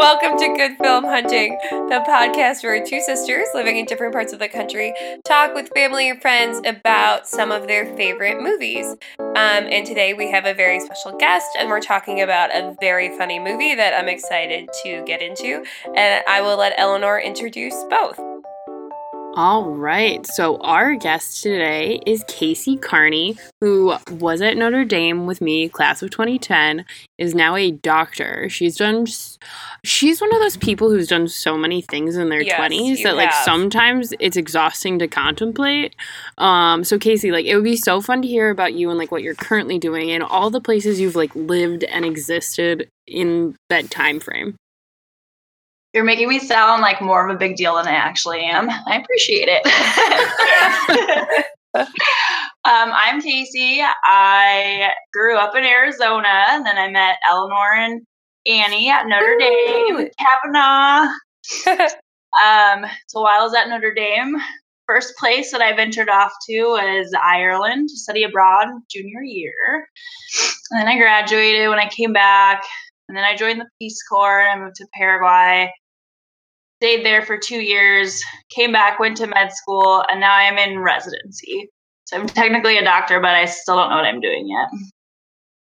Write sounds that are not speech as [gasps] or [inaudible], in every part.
Welcome to Good Film Hunting, the podcast where two sisters living in different parts of the country talk with family and friends about some of their favorite movies. Um, and today we have a very special guest, and we're talking about a very funny movie that I'm excited to get into. And I will let Eleanor introduce both. All right. So, our guest today is Casey Carney, who was at Notre Dame with me, class of 2010, is now a doctor. She's done, she's one of those people who's done so many things in their Yes, 20s that, like, have. sometimes it's exhausting to contemplate. Um, so, Casey, like, it would be so fun to hear about you and, like, what you're currently doing and all the places you've, like, lived and existed in that time frame. You're making me sound like more of a big deal than I actually am. I appreciate it. [laughs] um, I'm Casey. I grew up in Arizona, and then I met Eleanor and Annie at Notre Dame, Ooh. Kavanaugh. [laughs] Um, so while I was at Notre Dame, first place that I ventured off to was Ireland to study abroad junior year. And then I graduated when I came back, and then I joined the Peace Corps and I moved to Paraguay. Stayed there for two years, came back, went to med school, and now I'm in residency. So I'm technically a doctor, but I still don't know what I'm doing yet.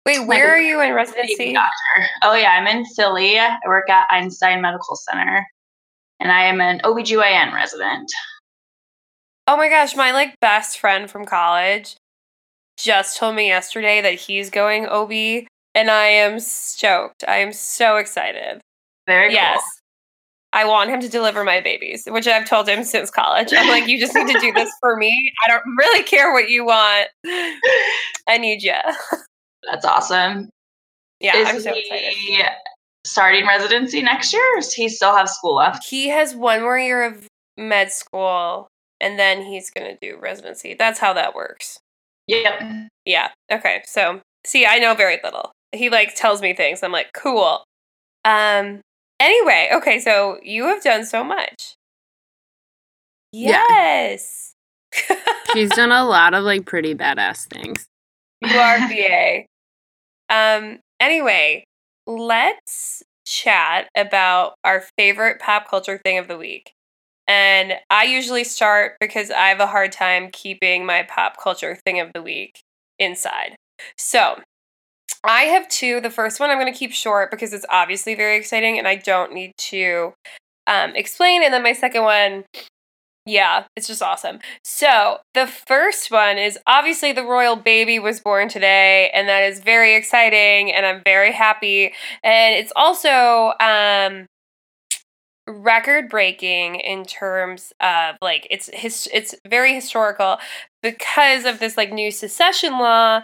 Wait, where are you in residency? doctor. Oh yeah, I'm in Philly. I work at Einstein Medical Center. And I am an OBGYN resident. Oh my gosh, my like best friend from college just told me yesterday that he's going OB and I am stoked. I am so excited. Very Yes. I want him to deliver my babies, which I've told him since college. I'm like, you just need to do this for me. I don't really care what you want. [laughs] I need you. That's awesome. Yeah, Is I'm so he excited. starting residency next year or does he still have school left? He has one more year of med school and then he's going to do residency. That's how that works. Yep. Yeah. Okay. So, see, I know very little. He like tells me things. I'm like, cool. Um. Anyway, okay. So you have done so much. Yeah. Yes. [laughs] She's done a lot of, like, pretty badass things. you are [laughs] BA. Um. Anyway, let's chat about our favorite pop culture thing of the week. And I usually start because I have a hard time keeping my pop culture thing of the week inside. So, I have two. The first one I'm going to keep short because it's obviously very exciting and I don't need to um, explain. And then my second one, yeah, it's just awesome. So, the first one is obviously the royal baby was born today, and that is very exciting, and I'm very happy. And it's also um, record breaking in terms of like it's his it's very historical because of this like new secession law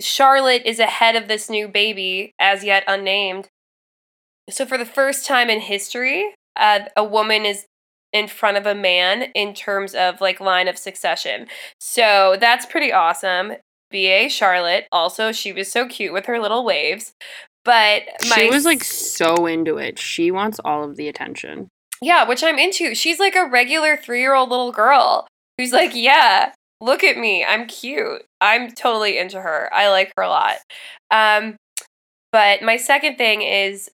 charlotte is ahead of this new baby as yet unnamed so for the first time in history uh, a woman is in front of a man in terms of like line of succession so that's pretty awesome ba charlotte also she was so cute with her little waves but my She was like so into it. She wants all of the attention. Yeah, which I'm into. She's like a regular three year old little girl who's like, yeah, look at me. I'm cute. I'm totally into her. I like her a lot. Um, but my second thing is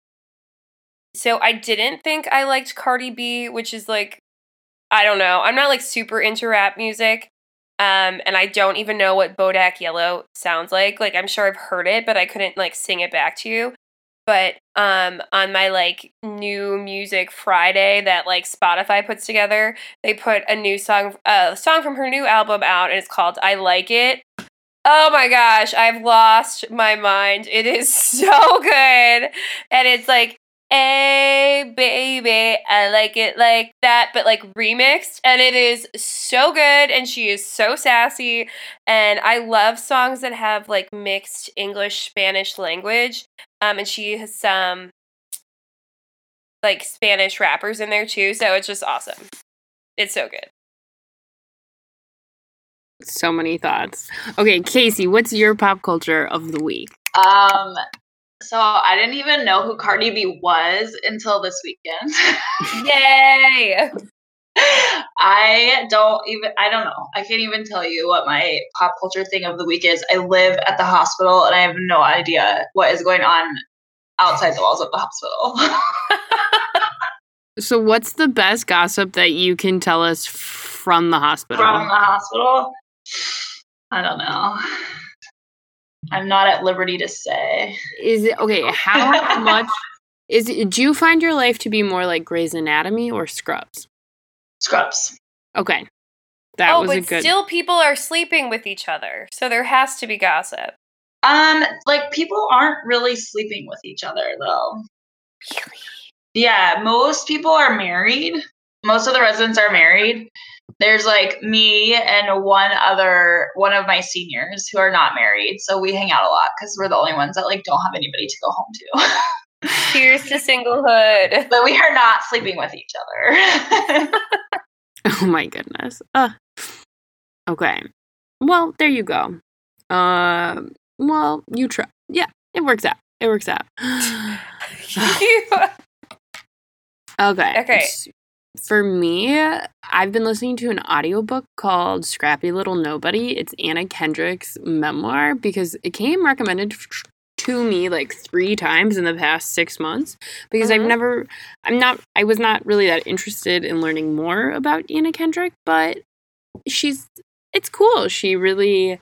so I didn't think I liked Cardi B, which is like, I don't know. I'm not like super into rap music. Um, and I don't even know what Bodak Yellow sounds like. Like, I'm sure I've heard it, but I couldn't like sing it back to you but um on my like new music friday that like spotify puts together they put a new song a song from her new album out and it's called i like it. Oh my gosh i've lost my mind. It is [laughs] so good. And it's like hey baby i like it like that but like remixed and it is so good and she is so sassy and i love songs that have like mixed english spanish language um, and she has some like Spanish rappers in there too, so it's just awesome. It's so good. So many thoughts. Okay, Casey, what's your pop culture of the week? Um, so I didn't even know who Cardi B was until this weekend. [laughs] Yay! I don't even I don't know. I can't even tell you what my pop culture thing of the week is. I live at the hospital and I have no idea what is going on outside the walls of the hospital. [laughs] So, what's the best gossip that you can tell us from the hospital? From the hospital? I don't know. I'm not at liberty to say. Is it okay? [laughs] How much is it? Do you find your life to be more like Grey's Anatomy or Scrubs? Scrubs. Okay, that oh, was but a good. still people are sleeping with each other. So there has to be gossip. Um, like people aren't really sleeping with each other though. Really? Yeah, most people are married. Most of the residents are married. There's like me and one other one of my seniors who are not married, so we hang out a lot because we're the only ones that like don't have anybody to go home to. [laughs] Cheers to singlehood. [laughs] but we are not sleeping with each other. [laughs] oh my goodness. Uh, okay. Well, there you go. Uh, well, you try. Yeah, it works out. It works out. [gasps] Okay. Okay. For me, I've been listening to an audiobook called Scrappy Little Nobody. It's Anna Kendrick's memoir because it came recommended to me like three times in the past six months because I've Mhm. never, I'm not, I was not really that interested in learning more about Anna Kendrick, but she's, it's cool. She really,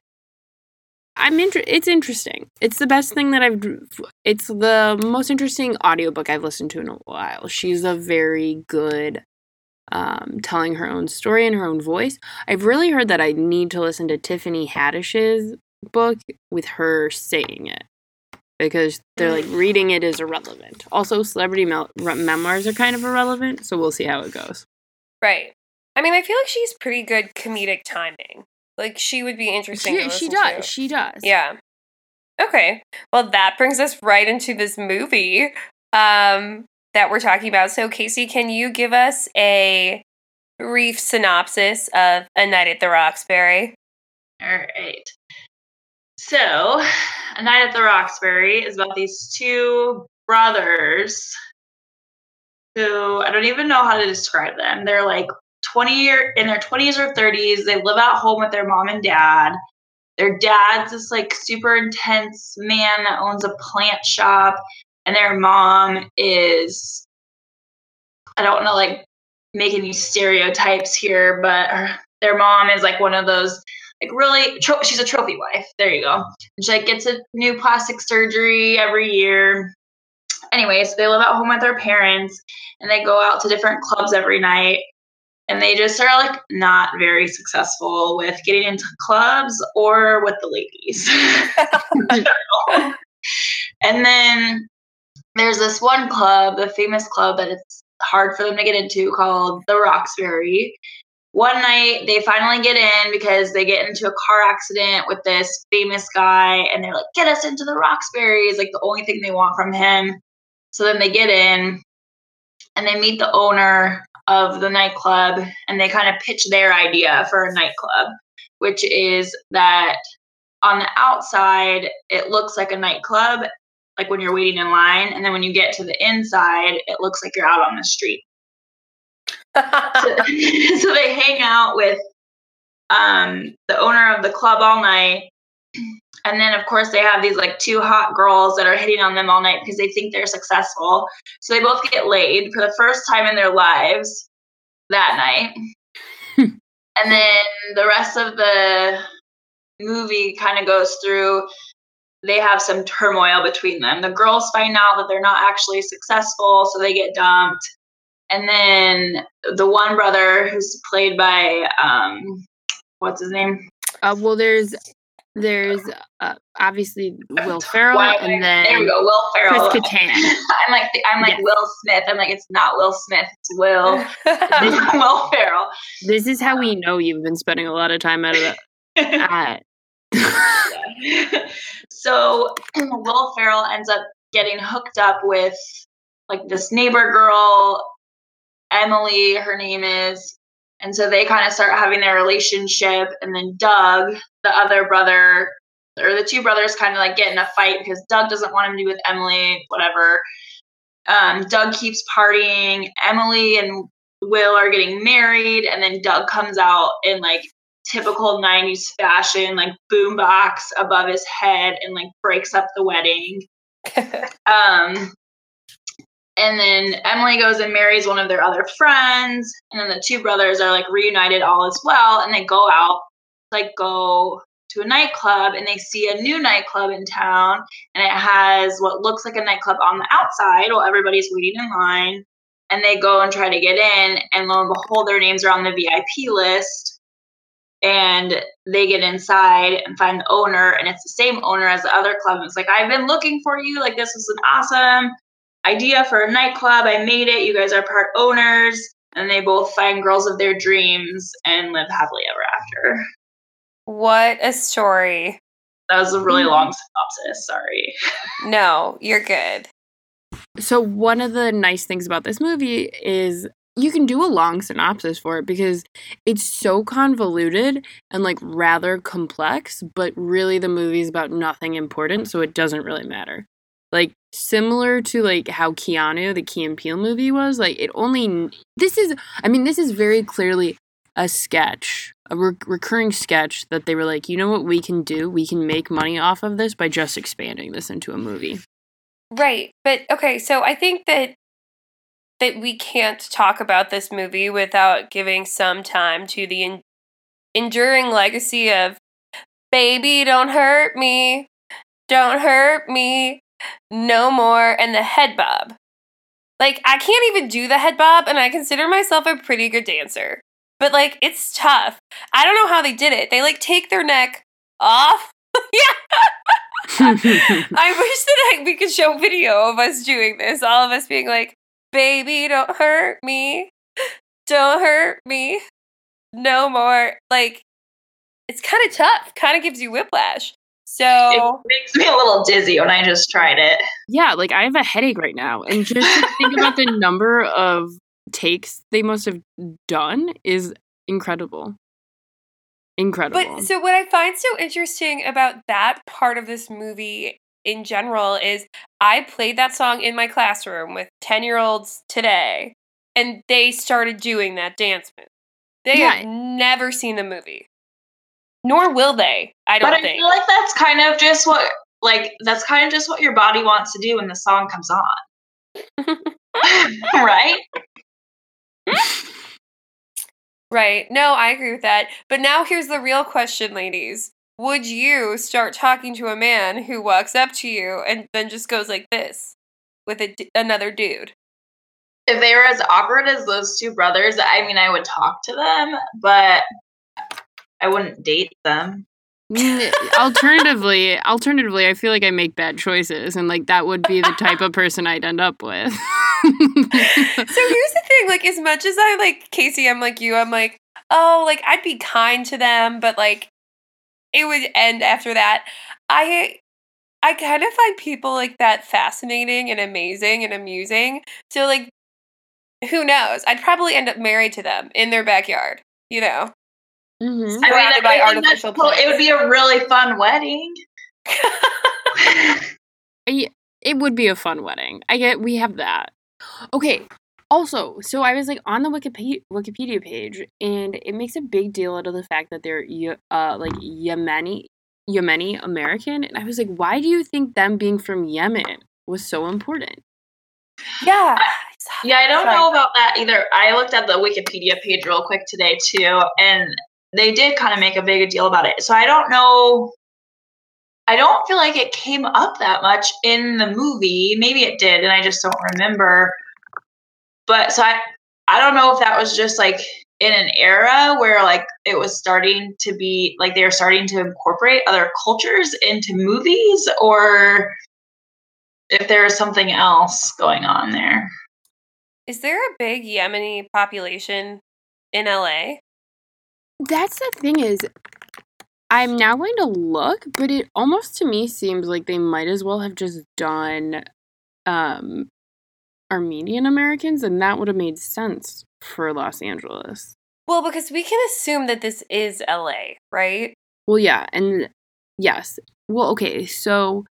I'm inter- it's interesting. It's the best thing that I've it's the most interesting audiobook I've listened to in a while. She's a very good um, telling her own story in her own voice. I've really heard that I need to listen to Tiffany Haddish's book with her saying it because they're like reading it is irrelevant. Also, celebrity mel- memoirs are kind of irrelevant, so we'll see how it goes. Right. I mean, I feel like she's pretty good comedic timing. Like she would be interesting. She, she does. to. She does. Yeah. Okay. Well, that brings us right into this movie um, that we're talking about. So, Casey, can you give us a brief synopsis of A Night at the Roxbury? All right. So, A Night at the Roxbury is about these two brothers who I don't even know how to describe them. They're like 20 year in their 20s or 30s. They live at home with their mom and dad. Their dad's this like super intense man that owns a plant shop, and their mom is I don't want to like make any stereotypes here, but her, their mom is like one of those like really tro- she's a trophy wife. There you go. And she like gets a new plastic surgery every year. Anyway, so they live at home with their parents and they go out to different clubs every night and they just are like not very successful with getting into clubs or with the ladies. [laughs] and then there's this one club, the famous club that it's hard for them to get into called the Roxbury. One night they finally get in because they get into a car accident with this famous guy and they're like, get us into the Roxbury is like the only thing they want from him. So then they get in and they meet the owner of the nightclub and they kind of pitch their idea for a nightclub, which is that on the outside, it looks like a nightclub, like when you're waiting in line. And then when you get to the inside, it looks like you're out on the street. So, [laughs] [laughs] so they hang out with um, the owner of the club all night. And then, of course, they have these like two hot girls that are hitting on them all night because they think they're successful. So they both get laid for the first time in their lives that night. [laughs] and then the rest of the movie kind of goes through they have some turmoil between them. The girls find out that they're not actually successful, so they get dumped. And then the one brother who's played by um what's his name? Uh, well, there's there's uh, obviously Will [laughs] Ferrell, Why- and then there we go, Will Ferrell. Chris [laughs] Kattan. I'm like I'm like Yes. Will Smith. I'm like it's not Will Smith, it's Will [laughs] Will Ferrell. This is how we know you've been spending a lot of time out of the. At, [laughs] so Will Ferrell ends up getting hooked up with like this neighbor girl, Emily, her name is. And so they kind of start having their relationship. And then Doug, the other brother, or the two brothers kind of like get in a fight because Doug doesn't want him to be with Emily, whatever. Um, Doug keeps partying. Emily and Will are getting married. And then Doug comes out in like typical 90s fashion, like boombox above his head and like breaks up the wedding. [laughs] Um, and then Emily goes and marries one of their other friends, and then the two brothers are like reunited all as well, and they go out, like go to a nightclub, and they see a new nightclub in town, and it has what looks like a nightclub on the outside while everybody's waiting in line, and they go and try to get in, and lo and behold, their names are on the VIP list, and they get inside and find the owner and it's the same owner as the other club. And it's like i've been looking for you. Like this was an awesome idea for a nightclub. I made it. You guys are part owners. And they both find girls of their dreams and live happily ever after. What a story. that was a really mm. long synopsis. Sorry. [laughs] No, you're good. So one of the nice things about this movie is you can do a long synopsis for it because it's so convoluted and like rather complex, but really the movie's about nothing important, so it doesn't really matter. Like similar to like how Keanu, the Key and Peele movie was, like it only this is I mean this is very clearly a sketch, a re- recurring sketch that they were like, you know what we can do? We can make money off of this by just expanding this into a movie. Right. But okay, so I think that that we can't talk about this movie without giving some time to the en- enduring legacy of baby don't hurt me. Don't hurt me no more and the head bob. Like I can't even do the head bob and I consider myself a pretty good dancer. But like it's tough. I don't know how they did it. They like take their neck off. [laughs] yeah. [laughs] I wish that I, we could show video of us doing this. All of us being like, "Baby, don't hurt me, don't hurt me, no more." Like, it's kind of tough. Kind of gives you whiplash. So it makes me a little dizzy when i just tried it Yeah, like I have a headache right now. And just to think about the [laughs] number of takes they must have done is incredible. Incredible. But so what I find so interesting about that part of this movie in general is I played that song in my classroom with 10-year-olds today and they started doing that dance move. They Yeah. have never seen the movie. Nor will they, I don't but i think. feel like that's kind of just what like that's kind of just what your body wants to do when the song comes on [laughs] right [laughs] Right. No, I agree with that. But now here's the real question, ladies. Would you start talking to a man who walks up to you and then just goes like this with a d- another dude? if they were as awkward as those two brothers, I mean, I would talk to them, but I wouldn't date them. Alternatively, alternatively, I feel like I make bad choices and like that would be the type of person I'd end up with. So [laughs] here's the thing, like as much as I like Casey, I'm like you, I'm like, oh, like I'd be kind to them, but like it would end after that. I I kind of find people like that fascinating and amazing and amusing. So like who knows? I'd probably end up married to them in their backyard, you know. Mhm. I mean, I Surrounded by think artificial cool. It would be a really fun wedding. [laughs] [laughs] I- It would be a fun wedding. I get we have that. Okay. Also, so I was like on the Wikipedia Wikipedia page, and it makes a big deal out of the fact that they're uh like Yemeni Yemeni American, and I was like, why do you think them being from Yemen was so important? yeah. [sighs] Yeah, I don't Sorry. know about that either. I looked at the Wikipedia page real quick today too, and they did kind of make a big deal about it. So I don't know. I don't feel like it came up that much in the movie. Maybe it did, and I just don't remember. But so I, I don't know if that was just like in an era where like it was starting to be like they were starting to incorporate other cultures into movies, or if there was something else going on there. Is there a big Yemeni population in LA? That's the thing is, I'm now going to look, but it almost to me seems like they might as well have just done um Armenian Americans, and that would have made sense for Los Angeles. Well, because we can assume that this is LA, right? Well, yeah, and yes. Well, okay, so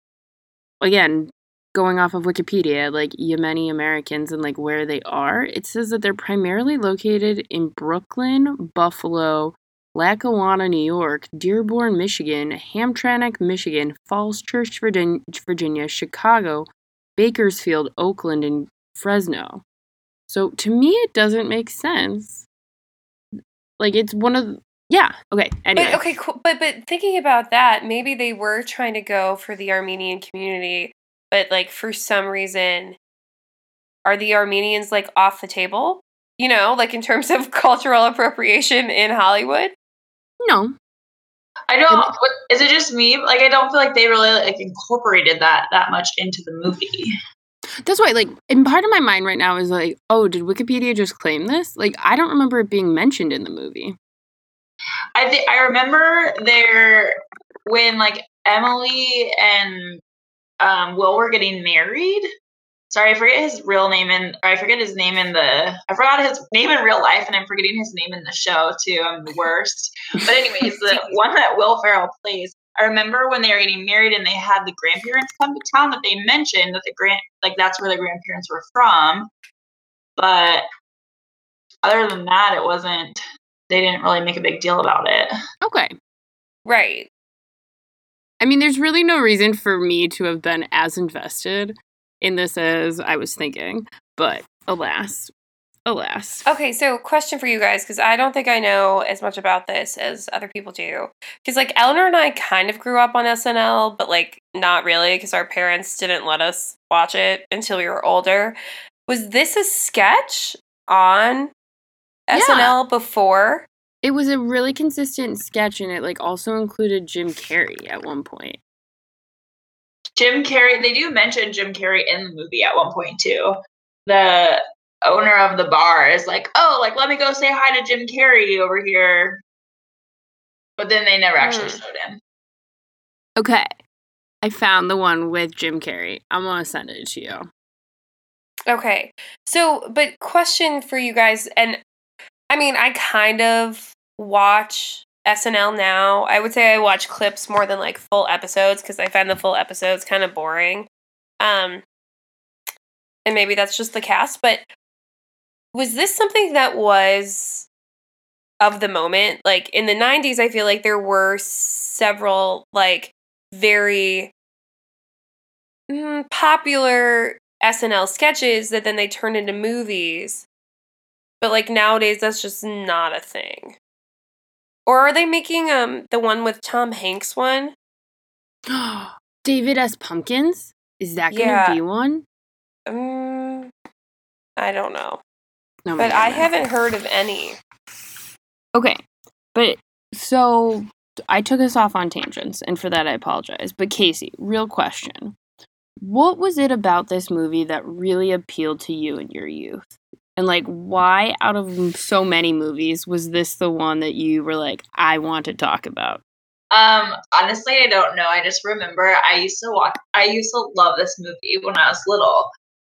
again, going off of Wikipedia, like Yemeni Americans and like where they are, it says that they're primarily located in Brooklyn, Buffalo, Lackawanna, New York, Dearborn, Michigan, Hamtramck, Michigan, Falls Church, Virginia, Chicago, Bakersfield, Oakland, and Fresno. So to me, it doesn't make sense. Like it's one of yeah. Okay. Anyway. But okay, cool. But but thinking about that, maybe they were trying to go for the Armenian community, but like for some reason, are the Armenians like off the table? You know, like in terms of [laughs] cultural appropriation in Hollywood. No. I don't. is it just me? Like, I don't feel like they really like incorporated that that much into the movie. That's why, like, in part of my mind right now is like, oh, did Wikipedia just claim this? Like, I don't remember it being mentioned in the movie. I think I remember there when like Emily and um, Will were getting married. Sorry, I forget his real name or I forget his name in the I forgot his name in real life and I'm forgetting his name in the show too. I'm the worst. But anyways, the [laughs] one that Will Ferrell plays. I remember when they were getting married and they had the grandparents come to town that they mentioned that the grand like that's where the grandparents were from. But other than that, it wasn't they didn't really make a big deal about it. Okay. Right. I mean, there's really no reason for me to have been as invested in this as I was thinking, but alas, alas. Okay, so question for you guys because I don't think I know as much about this as other people do. Because like Eleanor and I kind of grew up on SNL, but like not really because our parents didn't let us watch it until we were older. Was this a sketch on Yeah. SNL before? It was a really consistent sketch, and it like also included Jim Carrey at one point. Jim Carrey, they do mention Jim Carrey in the movie at one point too. The owner of the bar is like, "Oh, like let me go say hi to Jim Carrey over here," but then they never actually Hmm. showed him. Okay, I found the one with Jim Carrey. I'm gonna send it to you. Okay. So, but question for you guys, and I mean, I kind of watch SNL now. I would say I watch clips more than like full episodes because I find the full episodes kind of boring. Um, and maybe that's just the cast, but was this something that was of the moment? Like in the 90s, I feel like there were several like very mm, popular SNL sketches that then they turned into movies. But like nowadays that's just not a thing. Or are they making um the one with Tom Hanks one? [gasps] David S. Pumpkins? Is that gonna Yeah. be one? Um I don't know. No, But I haven't heard of any. Okay, but so I took us off on tangents, and for that I apologize. But Casey, real question: What was it about this movie that really appealed to you in your youth? And like, why out of so many movies was this the one that you were like, I want to talk about? Um, honestly, I don't know. I just remember I used to watch. I used to love this movie when I was little,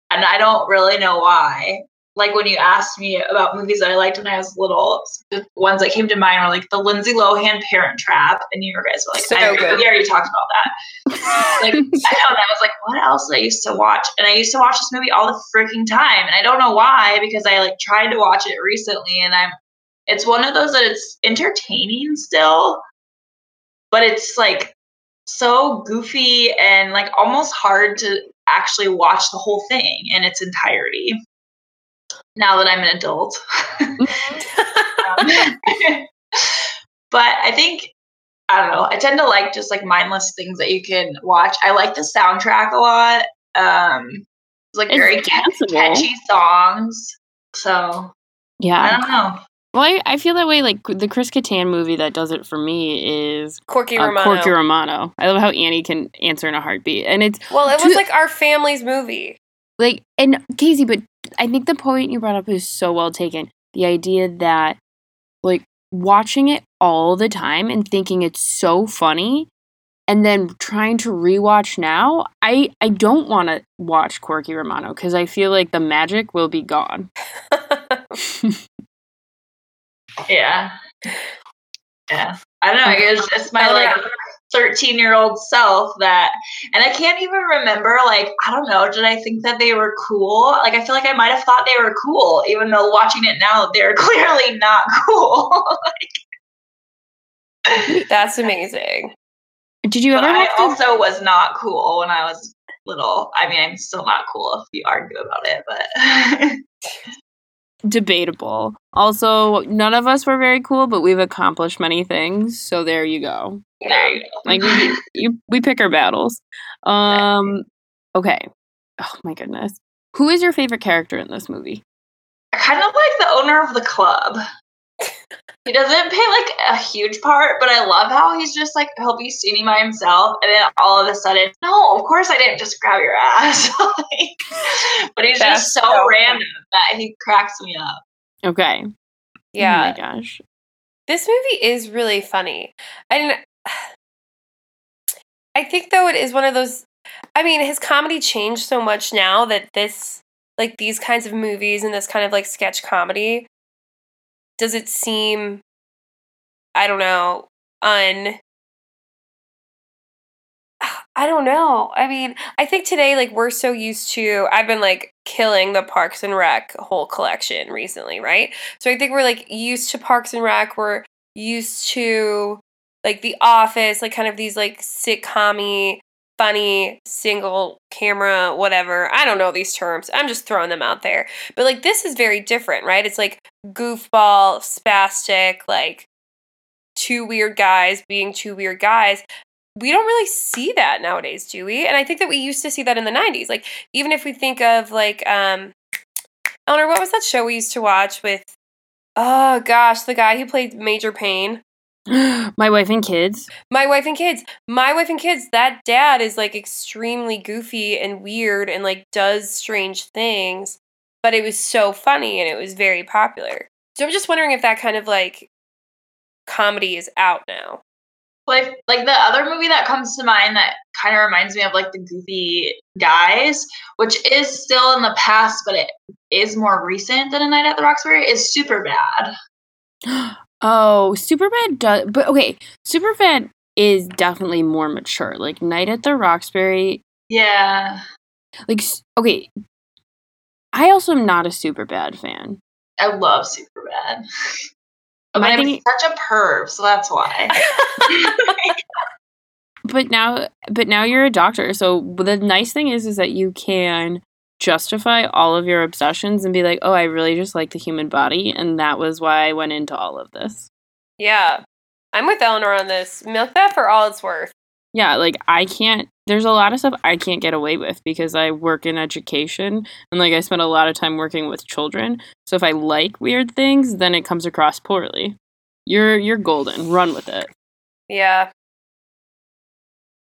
and I don't really know why. Like when you asked me about movies that I liked when I was little, the ones that came to mind were like the Lindsay Lohan Parent Trap, and you guys were like, So I, good. we already talked about that. Like [laughs] I know, and I was like, what else did I used to watch? And I used to watch this movie all the freaking time, and I don't know why because I like tried to watch it recently, and I'm. It's one of those that it's entertaining still, but it's like so goofy and like almost hard to actually watch the whole thing in its entirety. Now that I'm an adult. [laughs] Um, [laughs] but I think I don't know. I tend to like just like mindless things that you can watch. I like the soundtrack a lot. Um, it's like It's very danceable. catchy songs. So yeah, I don't know. Well, I, I feel that way. Like the Chris Kattan movie that does it for me is Corky uh, Romano. Corky Romano. I love how Annie can answer in a heartbeat, and it's well, it To- was like our family's movie. like and Casey, but I think the point you brought up is so well taken. The idea that like watching it all the time and thinking it's so funny and then trying to rewatch now, I I don't want to watch Corky Romano because I feel like the magic will be gone. [laughs] [laughs] Yeah. Yeah. I don't know. I guess it's my like. 13 year old self that, and I can't even remember, like, I don't know, did I think that they were cool? Like, I feel like I might have thought they were cool, even though watching it now, they're [laughs] clearly not cool. like, [laughs] That's amazing. Did you ever I have to? also was not cool when I was little. I mean, I'm still not cool if you argue about it, but [laughs] debatable. Also, none of us were very cool, but we've accomplished many things. So there you go. there you go. Like we, [laughs] you, we pick our battles. Um, okay. Oh my goodness. Who is your favorite character in this movie? I kind of like the owner of the club. [laughs] He doesn't play like a huge part, but I love how he's just like he'll be standing by himself, and then all of a sudden, no, of course I didn't just grab your ass. [laughs] Like, but he's That's just so, so funny. random that he cracks me up. Okay. Oh yeah. Oh my gosh. This movie is really funny. And [sighs] I think though it is one of those I mean, his comedy changed so much now that this like these kinds of movies and this kind of like sketch comedy does it seem I don't know, un [sighs] I don't know. I mean, I think today like we're so used to I've been like killing the Parks and Rec whole collection recently, right? So I think we're like used to Parks and Rec, we're used to like The Office, like kind of these like sitcom funny single camera whatever. I don't know these terms. I'm just throwing them out there. But like this is very different right? It's like goofball spastic like two weird guys being two weird guys. We don't really see that nowadays do we? And i think that we used to see that in the 90s like even if we think of like um eleanor what was that show we used to watch with oh gosh the guy who played Major Payne [gasps] my wife and kids. my wife and kids. My wife and kids. That dad is like extremely goofy and weird and like does strange things, but it was so funny and it was very popular. So I'm just wondering if that kind of like comedy is out now. Like like the other movie that comes to mind that kind of reminds me of like the goofy guys, which is still in the past, but it is more recent than A Night at the Roxbury, is Superbad. [gasps] [gasps] Oh, Superbad does, but okay, Superbad is definitely more mature. Like Night at the Roxbury, Yeah. like okay. I also am not a Superbad fan. I love Superbad. But I'm such a perv, so that's why. [laughs] [laughs] But now, but now you're a doctor. So the nice thing is, is that you can justify all of your obsessions and be like, oh, I really just like the human body, and that was why I went into all of this. yeah. I'm with Eleanor on this. Milk that for all it's worth. Yeah, like I can't. There's a lot of stuff I can't get away with because I work in education and like I spend a lot of time working with children. So if I like weird things, then it comes across poorly. You're you're golden. Run with it. Yeah.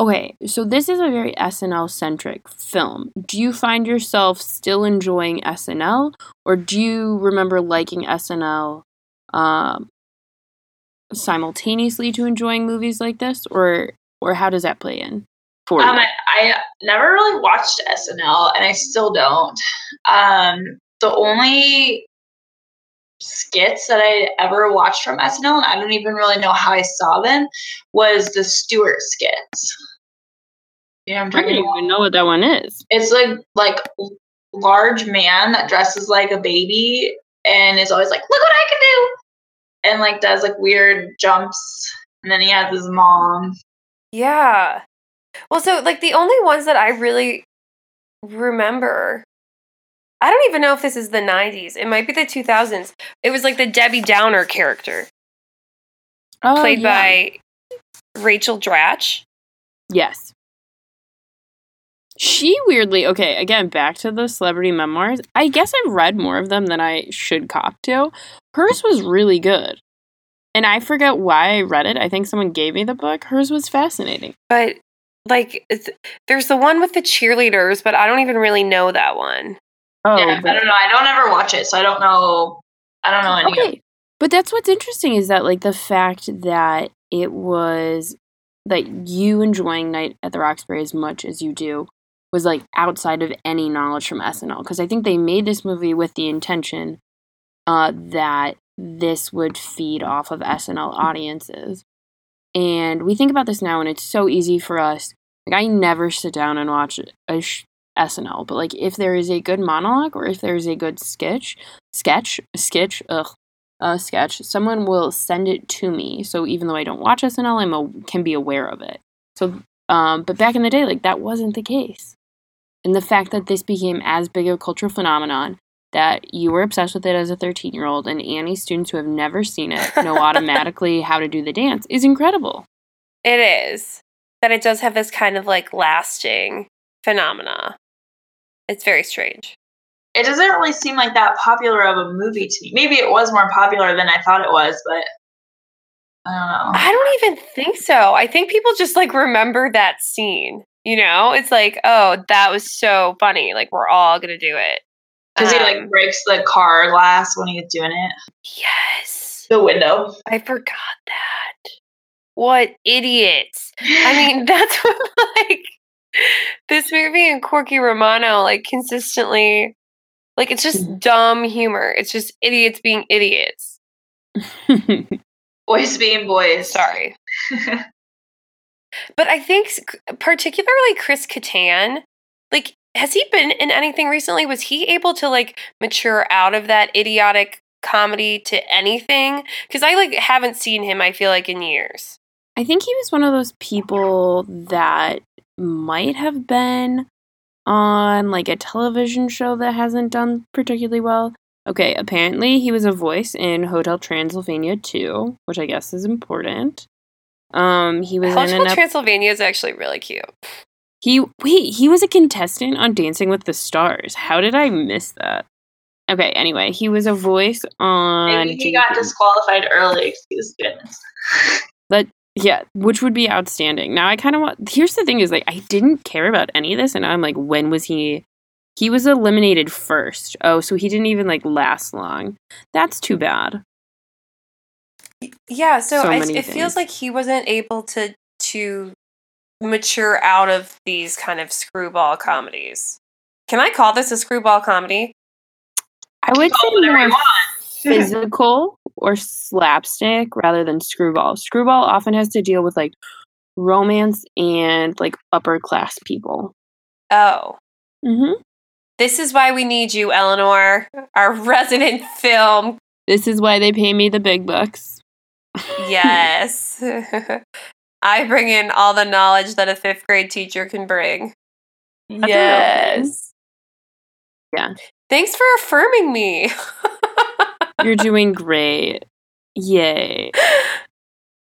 Okay, so this is a very SNL centric film. Do you find yourself still enjoying SNL, or do you remember liking SNL um, simultaneously to enjoying movies like this, or or how does that play in for Um, you? I, I never really watched SNL, and I still don't. Um, the only skits that I ever watched from SNL, and I don't even really know how I saw them, was the Stewart skits. Yeah, know what I'm I don't about? even know what that one is. It's like like large man that dresses like a baby and is always like, "Look what I can do," and like does like weird jumps. And then he has his mom. Yeah. Well, so like the only ones that I really remember, I don't even know if this is the 90s. It might be the 2000s. It was like the Debbie Downer character Oh, played yeah. by Rachel Dratch. Yes. She weirdly, okay, again, back to the celebrity memoirs. I guess I've read more of them than I should cop to. Hers was really good. And I forget why I read it. I think someone gave me the book. Hers was fascinating. But like it's, there's the one with the cheerleaders, but I don't even really know that one. Oh, yeah, I don't know. I don't ever watch it, so I don't know. I don't know any. of okay. But that's what's interesting is that like the fact that it was that you enjoying Night at the Roxbury as much as you do was like outside of any knowledge from SNL because I think they made this movie with the intention uh, that this would feed off of SNL audiences. And we think about this now, and it's so easy for us. Like, I never sit down and watch a sh- SNL, but like, if there is a good monologue or if there is a good sketch, sketch, sketch, ugh, a sketch, someone will send it to me. So even though I don't watch SNL, I'm a, can be aware of it. So, um, but back in the day, like that wasn't the case. And the fact that this became as big a cultural phenomenon that you were obsessed with it as a 13 year old and Annie students who have never seen it know [laughs] automatically how to do the dance is incredible. It is. That it does have this kind of like lasting phenomena. It's very strange. It doesn't really seem like that popular of a movie to me. Maybe it was more popular than I thought it was, but I don't know. I don't even think so. I think people just like remember that scene. You know, it's like, oh, that was so funny. Like we're all gonna do it. Because he Um, like breaks the car glass when he's doing it. Yes, The window. I forgot that. What idiots! I mean, [laughs] that's what [laughs] like this movie and Corky Romano like consistently like it's just mm-hmm. dumb humor. It's just idiots being idiots. Boys being boys. Sorry. [laughs] But I think particularly Chris Kattan, like has he been in anything recently? Was he able to like mature out of that idiotic comedy to anything? Cuz I like haven't seen him I feel like in years. I think he was one of those people that might have been on like a television show that hasn't done particularly well. Okay, apparently he was a voice in Hotel Transylvania 2, which I guess is important. Um, he was in Hotel ep- Transylvania is actually really cute. he wait, he was a contestant on Dancing with the Stars. How did I miss that? Okay, anyway, he was a voice on Maybe he got disqualified early. Excuse goodness. Yeah, which would be outstanding. Now I kind of want. Here's the thing: is like I didn't care about any of this, and I'm like, when was he? He was eliminated first. Oh, so he didn't even like last long. That's too bad. Yeah, so, So I, it feels like he wasn't able to to mature out of these kind of screwball comedies. Can I call this a screwball comedy? I would say it whatever you more. [laughs] physical or slapstick rather than screwball. Screwball often has to deal with like romance and like upper class people. Oh, Mm-hmm. this is why we need you, Eleanor, our [laughs] resident film. This is why they pay me the big bucks. Yes. [laughs] I bring in all the knowledge that a fifth grade teacher can bring. yes. Yeah. Thanks for affirming me. You're doing great. Yay. [laughs]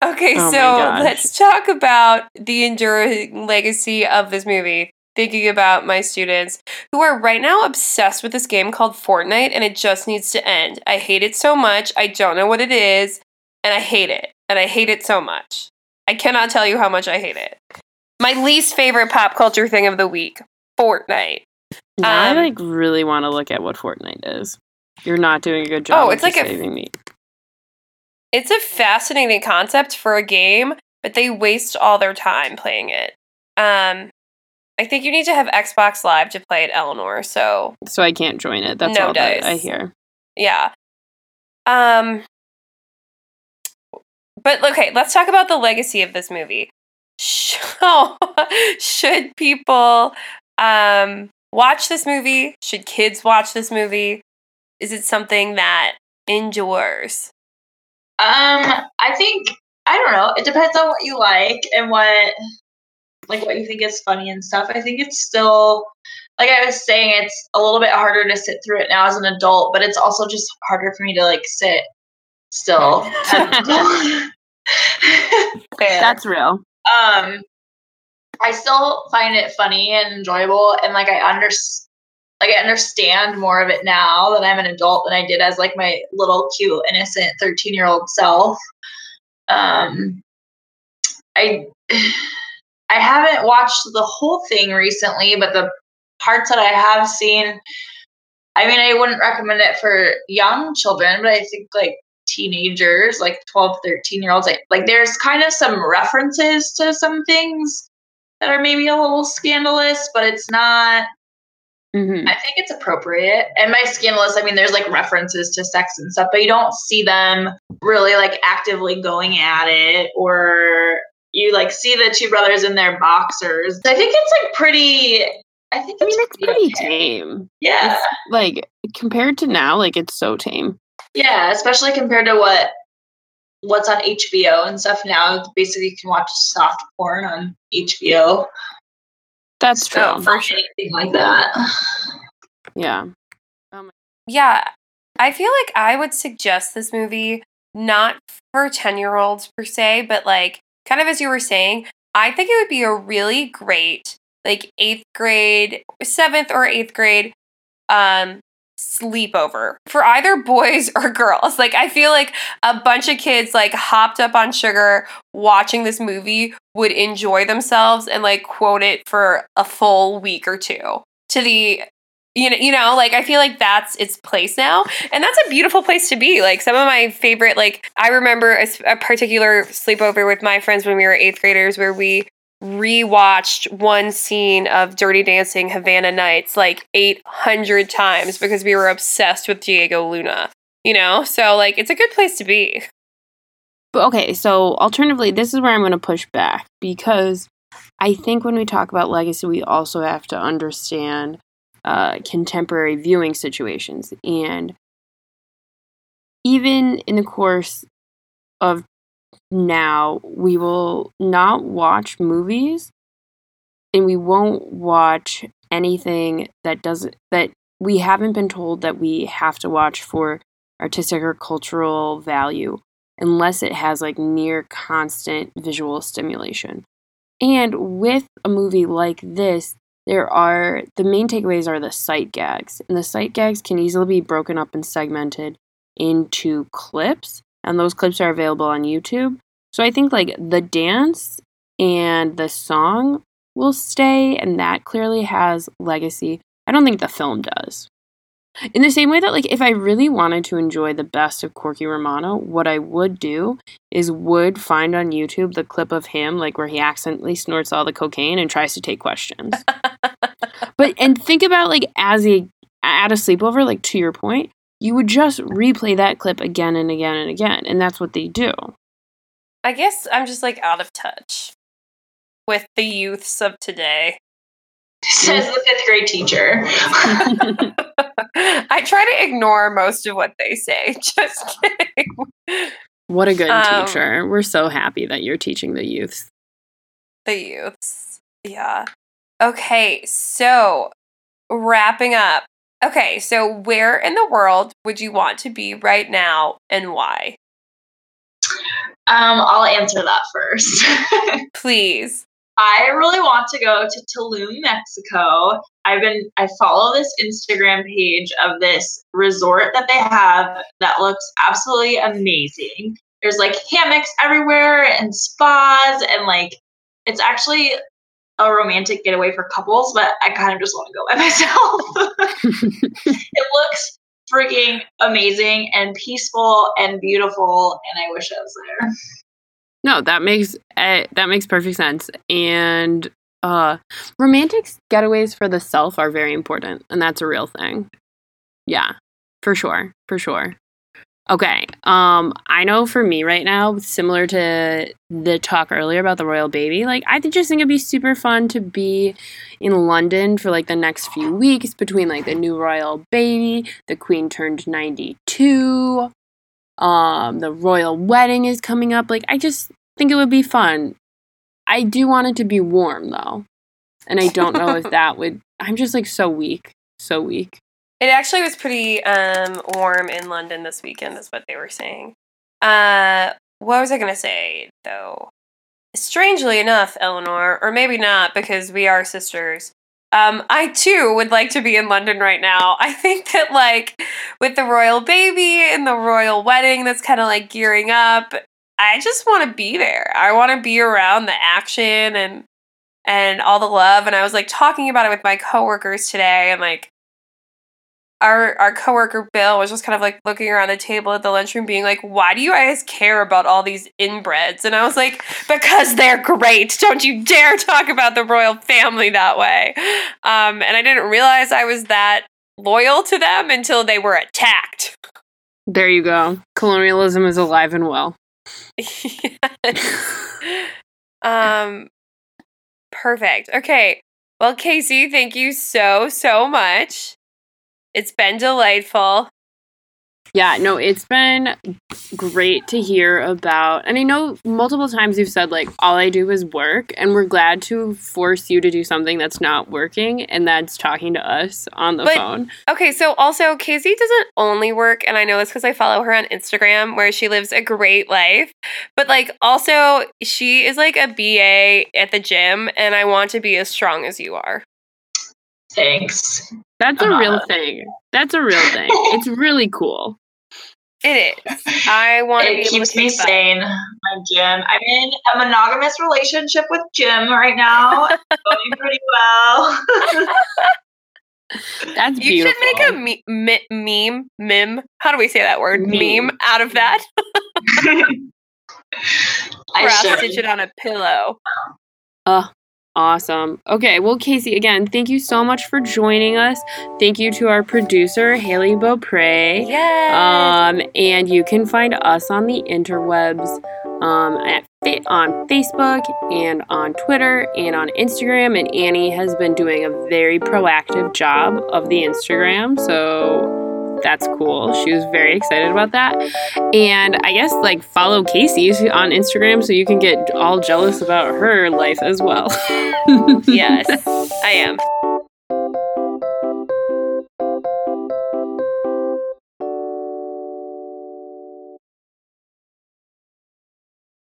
Okay, Oh so let's talk about the enduring legacy of this movie. Thinking about my students who are right now obsessed with this game called Fortnite and it just needs to end. I hate it so much. I don't know what it is and I hate it. And I hate it so much. I cannot tell you how much I hate it. My least favorite pop culture thing of the week Fortnite. Um, I like really want to look at what Fortnite is. You're not doing a good job. Oh, it's like a, me. It's a fascinating concept for a game, but they waste all their time playing it. Um, I think you need to have Xbox Live to play it, Eleanor. So So I can't join it. That's No all that I hear. yeah. Um, but okay, let's talk about the legacy of this movie. So, [laughs] should people um watch this movie? Should kids watch this movie? Is it something that endures? Um, I think I don't know. It depends on what you like and what like what you think is funny and stuff. I think it's still like I was saying, it's a little bit harder to sit through it now as an adult, but it's also just harder for me to like sit still. as an adult. Fair. That's real. um I still find it funny and enjoyable and like I under like I understand more of it now that I'm an adult than I did as like my little cute innocent 13 year old self. Um I [sighs] I haven't watched the whole thing recently, but the parts that I have seen I mean I wouldn't recommend it for young children, but I think like teenagers, like 12, 13 year olds, like, like there's kind of some references to some things that are maybe a little scandalous, but it's not hmm I think it's appropriate. And my scandalous, I mean there's like references to sex and stuff, but you don't see them really like actively going at it or you like see the two brothers in their boxers. I think it's like pretty I think I mean, it's pretty pretty tame. Yeah. It's like compared to now, like it's so tame. Yeah, especially compared to what what's on HBO and stuff now. Basically, you can watch soft porn on HBO. That's true. For Not anything like that. yeah. Yeah, I feel like I would suggest this movie not for 10 year olds per se, but like kind of as you were saying, I think it would be a really great, like eighth grade, seventh or eighth grade um sleepover for either boys [laughs] or girls. Like I feel like a bunch of kids like hopped up on sugar watching this movie would enjoy themselves and like quote it for a full week or two to the you know, you know, like I feel like that's its place now, and that's a beautiful place to be. Like some of my favorite, like I remember a particular sleepover with my friends when we were eighth graders, where we rewatched one scene of Dirty Dancing Havana Nights like eight hundred times because we were obsessed with Diego Luna. You know, so like it's a good place to be. But okay, so alternatively, this is where I'm going to push back because I think when we talk about legacy, we also have to understand uh, contemporary viewing situations. And even in the course of now, we will not watch movies and we won't watch anything that doesn't, that we haven't been told that we have to watch for artistic or cultural value unless it has like near constant visual stimulation. And with a movie like this, there are the main takeaways are the sight gags. And the sight gags can easily be broken up and segmented into clips, and those clips are available on YouTube. So I think like the dance and the song will stay, and that clearly has legacy. I don't think the film does. In the same way that, like, if I really wanted to enjoy the best of Corky Romano, what I would do is would find on YouTube the clip of him, like, where he accidentally snorts all the cocaine and tries to take questions. [laughs] but and think about like as a at a sleepover, like to your point, you would just replay that clip again and again and again, and that's what they do. I guess I'm just like out of touch with the youths of today. [laughs] Says the fifth grade teacher. [laughs] I try to ignore most of what they say. [laughs] Just kidding. what a good Um, teacher. We're so happy that you're teaching the youths. The youths. Yeah. Okay, so wrapping up. Okay, so where in the world would you want to be right now and why? Um, I'll answer that first. [laughs] Please. I really want to go to Tulum, Mexico. I've been I follow this Instagram page of this resort that they have that looks absolutely amazing. There's like hammocks everywhere and spas and like it's actually a romantic getaway for couples, but I kind of just want to go by [laughs] myself. [laughs] it looks freaking amazing and peaceful and beautiful and I wish I was there. No, that makes uh, that makes perfect sense. And uh romantic getaways for the self are very important, and that's a real thing. Yeah, for sure, for sure. Okay, um, I know for me right now, similar to the talk earlier about the royal baby, like I just think it'd be super fun to be in London for like the next few weeks between like the new royal baby, the queen turned ninety two, um, the royal wedding is coming up. Like I just think it would be fun. I do want it to be warm though. And I don't know if [laughs] that would I'm just like so weak. So weak. It actually was pretty um, warm in London this weekend, is what they were saying. Uh, what was I going to say, though? Strangely enough, Eleanor, or maybe not because we are sisters, um, I too would like to be in London right now. I think that, like, with the royal baby and the royal wedding that's kind of like gearing up, I just want to be there. I want to be around the action and and all the love. And I was like talking about it with my coworkers today, and like our our coworker Bill was just kind of like looking around the table at the lunchroom, being like, "Why do you guys care about all these inbreds?" And I was like, "Because they're great. Don't you dare talk about the royal family that way." Um, and I didn't realize I was that loyal to them until they were attacked. There you go. Colonialism is alive and well. [laughs] Um, perfect. Okay. Well, Casey, thank you so so much. It's been delightful. Yeah, no, it's been great to hear about. And I know multiple times you've said, like, all I do is work. And we're glad to force you to do something that's not working, and that's talking to us on the But- phone. Okay, so also Casey doesn't only work, and I know this because I follow her on Instagram where she lives a great life. But like also she is like a BA at the gym, and I want to be as strong as you are. Thanks. That's a I'm real not. thing. That's a real thing. It's [laughs] really cool. It is. I want to be It able keeps me take that. sane. My gym. I'm in a monogamous relationship with Jim right now. [laughs] Going pretty well. [laughs] That's You beautiful. should make a me- me- meme, meme. How do we say that word? Meme. Meme out of that. I Cross should. stitch it on a pillow. Oh, awesome. Okay, well, Casey, again, thank you so much for joining us. Thank you to our producer, Haley Beaupre. Yes. Um, and you can find us on the interwebs um, at on Facebook and on Twitter and on Instagram. And Annie has been doing a very proactive job of the Instagram, so that's cool. She was very excited about that. And I guess like follow Casey on Instagram so you can get all jealous about her life as well. [laughs] yes, I am.